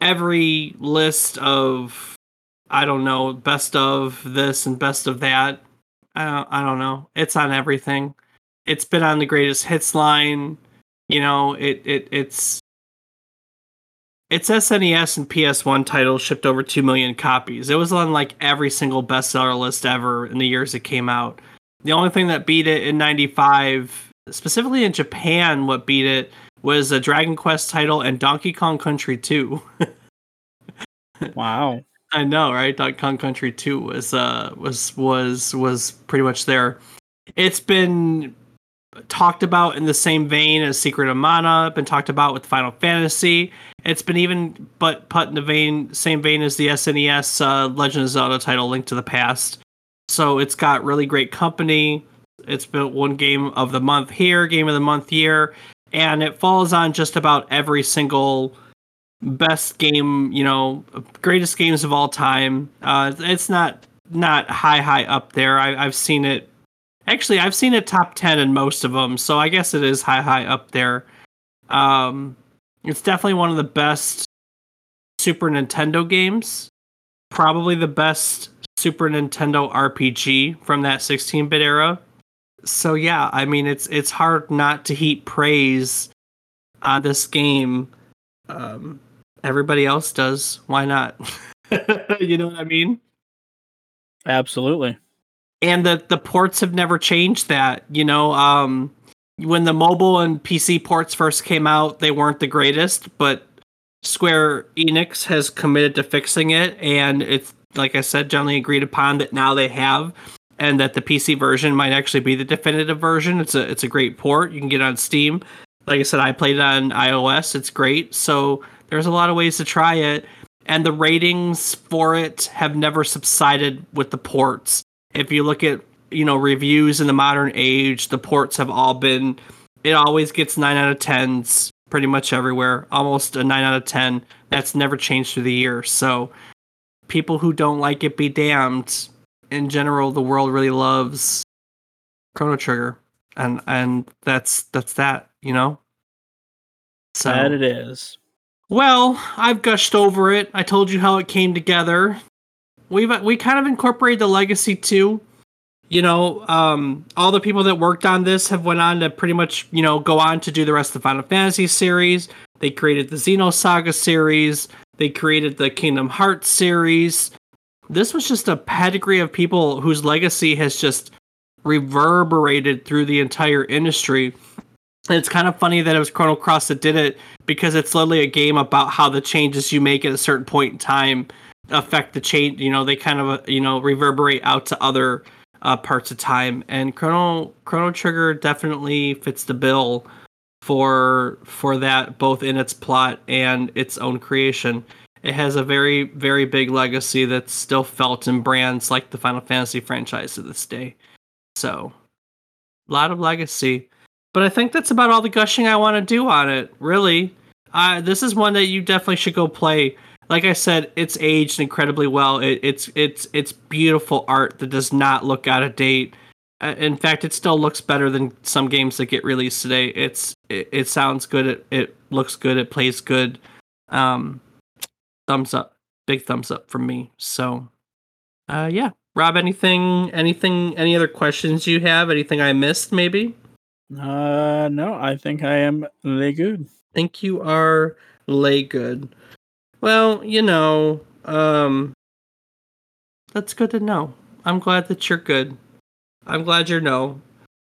every list of, I don't know, best of this and best of that. I don't, I don't know. It's on everything. It's been on the greatest hits line. You know, it it it's its SNES and PS1 titles shipped over 2 million copies. It was on like every single bestseller list ever in the years it came out. The only thing that beat it in 95, specifically in Japan, what beat it was a Dragon Quest title and Donkey Kong Country 2. Wow. I know, right? Donkey Kong Country 2 was uh was was was pretty much there. It's been talked about in the same vein as Secret of Mana, been talked about with Final Fantasy. It's been even but put in the vein same vein as the SNES uh, Legend of Zelda title Link to the Past. So it's got really great company. It's been one game of the month here, game of the month here, and it falls on just about every single best game, you know, greatest games of all time. Uh, it's not not high high up there. I, I've seen it. Actually, I've seen it top ten in most of them, so I guess it is high high up there. Um, it's definitely one of the best Super Nintendo games. Probably the best Super Nintendo RPG from that 16-bit era. So yeah, I mean it's it's hard not to heap praise on this game. Um, everybody else does. Why not? you know what I mean? Absolutely. And the the ports have never changed that you know um when the mobile and pc ports first came out they weren't the greatest but square enix has committed to fixing it and it's like i said generally agreed upon that now they have and that the pc version might actually be the definitive version. It's a it's a great port. You can get on steam. Like i said i played it on ios. It's great. So there's a lot of ways to try it and the ratings for it have never subsided with the ports if you look at you know reviews in the modern age the ports have all been it always gets 9 out of 10s pretty much everywhere almost a 9 out of 10 that's never changed through the years so people who don't like it be damned in general the world really loves chrono trigger and and that's that's that you know so That it is. well, I've gushed over it. I told you how it came together. We've we kind of incorporated the legacy too. You know, um, all the people that worked on this have went on to pretty much you know go on to do the rest of the Final Fantasy series. They created the Xenosaga series. They created the Kingdom Hearts series. This was just a pedigree of people whose legacy has just reverberated through the entire industry. And it's kind of funny that it was Chrono Cross that did it because it's literally a game about how the changes you make at a certain point in time affect the change. You know, they kind of uh, you know reverberate out to other uh, parts of time. And Chrono Chrono Trigger definitely fits the bill for for that, both in its plot and its own creation. It has a very very big legacy that's still felt in brands like the Final Fantasy franchise to this day. So, a lot of legacy. But I think that's about all the gushing I want to do on it. Really, uh, this is one that you definitely should go play. Like I said, it's aged incredibly well. It, it's it's it's beautiful art that does not look out of date. Uh, in fact, it still looks better than some games that get released today. It's it, it sounds good. It, it looks good. It plays good. Um, thumbs up, big thumbs up from me. So, uh, yeah, Rob, anything, anything, any other questions you have? Anything I missed? Maybe. Uh, no, I think I am they good. think you are lay good. Well, you know, um that's good to know. I'm glad that you're good. I'm glad you're no.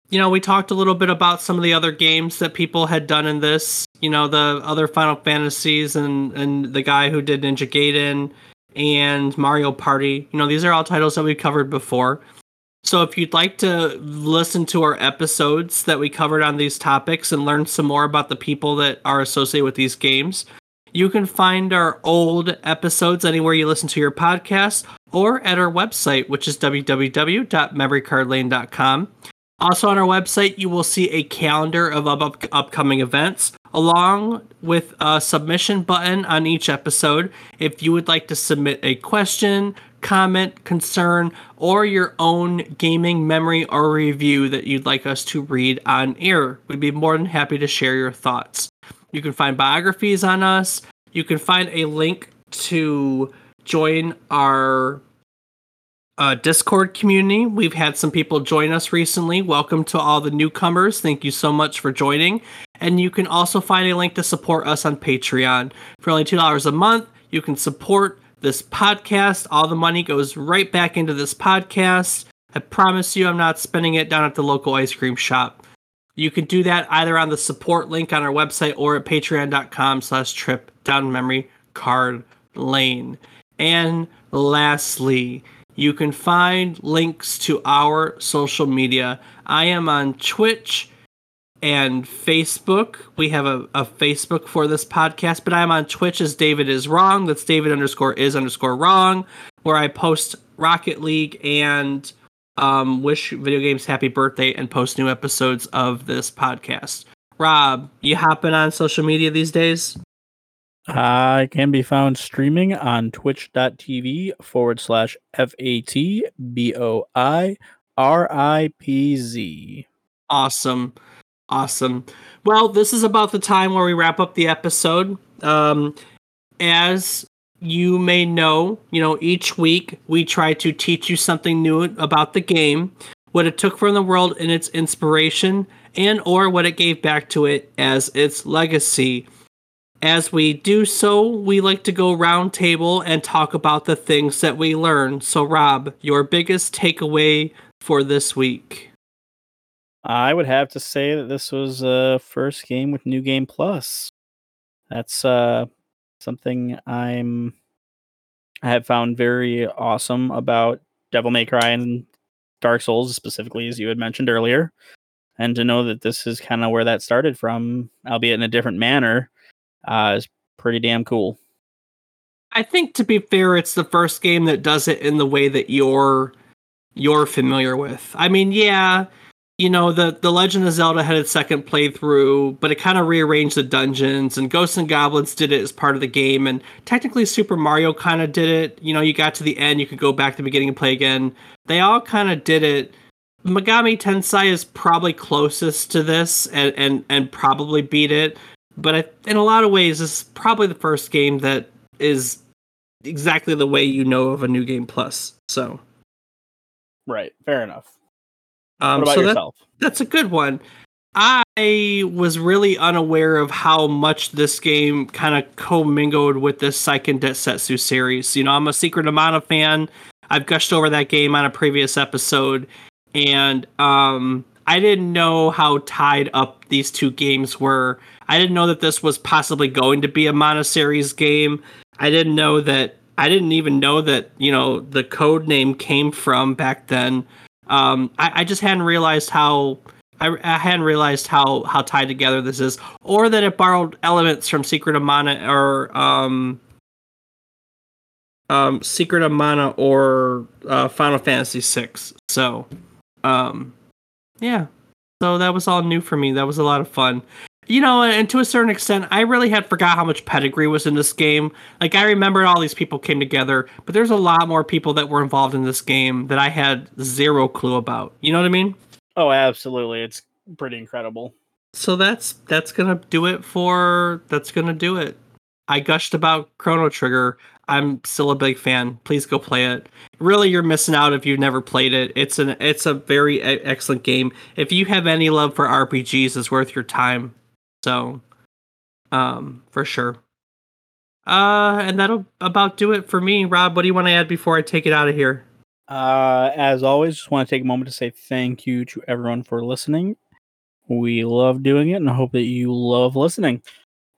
You know, we talked a little bit about some of the other games that people had done in this. You know, the other Final Fantasies and and the guy who did Ninja Gaiden and Mario Party. You know, these are all titles that we covered before. So if you'd like to listen to our episodes that we covered on these topics and learn some more about the people that are associated with these games, you can find our old episodes anywhere you listen to your podcast, or at our website, which is www.memorycardlane.com. Also, on our website, you will see a calendar of up- upcoming events, along with a submission button on each episode. If you would like to submit a question, comment, concern, or your own gaming memory or review that you'd like us to read on air, we'd be more than happy to share your thoughts. You can find biographies on us. You can find a link to join our uh, Discord community. We've had some people join us recently. Welcome to all the newcomers. Thank you so much for joining. And you can also find a link to support us on Patreon. For only $2 a month, you can support this podcast. All the money goes right back into this podcast. I promise you, I'm not spending it down at the local ice cream shop. You can do that either on the support link on our website or at patreon.com slash trip down memory card lane. And lastly, you can find links to our social media. I am on Twitch and Facebook. We have a, a Facebook for this podcast, but I'm on Twitch as David is wrong. That's David underscore is underscore wrong, where I post Rocket League and um, wish video games happy birthday and post new episodes of this podcast. Rob, you hopping on social media these days? I can be found streaming on twitch.tv forward slash F A T B O I R I P Z. Awesome. Awesome. Well, this is about the time where we wrap up the episode. Um, as you may know, you know, each week we try to teach you something new about the game, what it took from the world and its inspiration, and or what it gave back to it as its legacy. As we do so, we like to go round table and talk about the things that we learned. So, Rob, your biggest takeaway for this week? I would have to say that this was a first game with New Game Plus. That's uh, something I'm I have found very awesome about Devil May Cry and Dark Souls, specifically as you had mentioned earlier, and to know that this is kind of where that started from, albeit in a different manner, uh, is pretty damn cool. I think to be fair, it's the first game that does it in the way that you're you're familiar with. I mean, yeah, you know the the Legend of Zelda had its second playthrough, but it kind of rearranged the dungeons, and Ghosts 'n Goblins did it as part of the game, and technically Super Mario kind of did it. You know, you got to the end, you could go back to the beginning and play again. They all kind of did it. Megami Tensei is probably closest to this, and and and probably beat it. But I, in a lot of ways, this is probably the first game that is exactly the way you know of a new game plus. So, right, fair enough. Um, what about so yourself? That, that's a good one. I was really unaware of how much this game kind of commingled with this Seiken Densetsu series. You know, I'm a Secret of Mana fan. I've gushed over that game on a previous episode, and um, I didn't know how tied up these two games were. I didn't know that this was possibly going to be a Mana series game. I didn't know that. I didn't even know that you know the code name came from back then. Um, I, I just hadn't realized how I, I, hadn't realized how how tied together this is, or that it borrowed elements from Secret of Mana or um, um, Secret of Mana or uh, Final Fantasy VI. So, um, yeah. So that was all new for me. That was a lot of fun you know, and to a certain extent, I really had forgot how much pedigree was in this game. Like I remembered all these people came together, but there's a lot more people that were involved in this game that I had zero clue about. You know what I mean? Oh, absolutely. It's pretty incredible. So that's that's gonna do it for that's gonna do it. I gushed about Chrono Trigger. I'm still a big fan. Please go play it. Really, you're missing out if you've never played it. It's an it's a very excellent game. If you have any love for RPGs, it's worth your time. So, um, for sure. Uh, and that'll about do it for me. Rob, what do you want to add before I take it out of here? Uh, as always, just want to take a moment to say thank you to everyone for listening. We love doing it and hope that you love listening.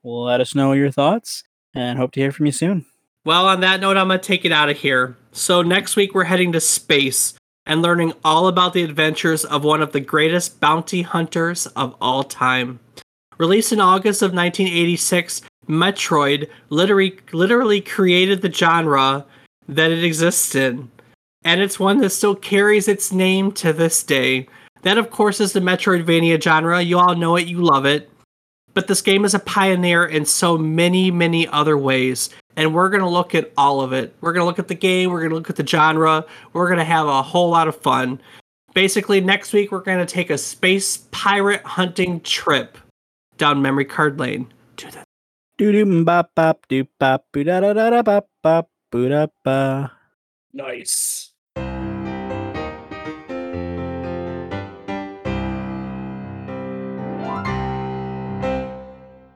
Let us know your thoughts and hope to hear from you soon. Well, on that note, I'm going to take it out of here. So, next week, we're heading to space and learning all about the adventures of one of the greatest bounty hunters of all time. Released in August of 1986, Metroid literally, literally created the genre that it exists in. And it's one that still carries its name to this day. That, of course, is the Metroidvania genre. You all know it, you love it. But this game is a pioneer in so many, many other ways. And we're going to look at all of it. We're going to look at the game, we're going to look at the genre, we're going to have a whole lot of fun. Basically, next week, we're going to take a space pirate hunting trip down memory card lane to the Doo doo bop bop doo bop boo da da da da bop bop boo da ba. Nice.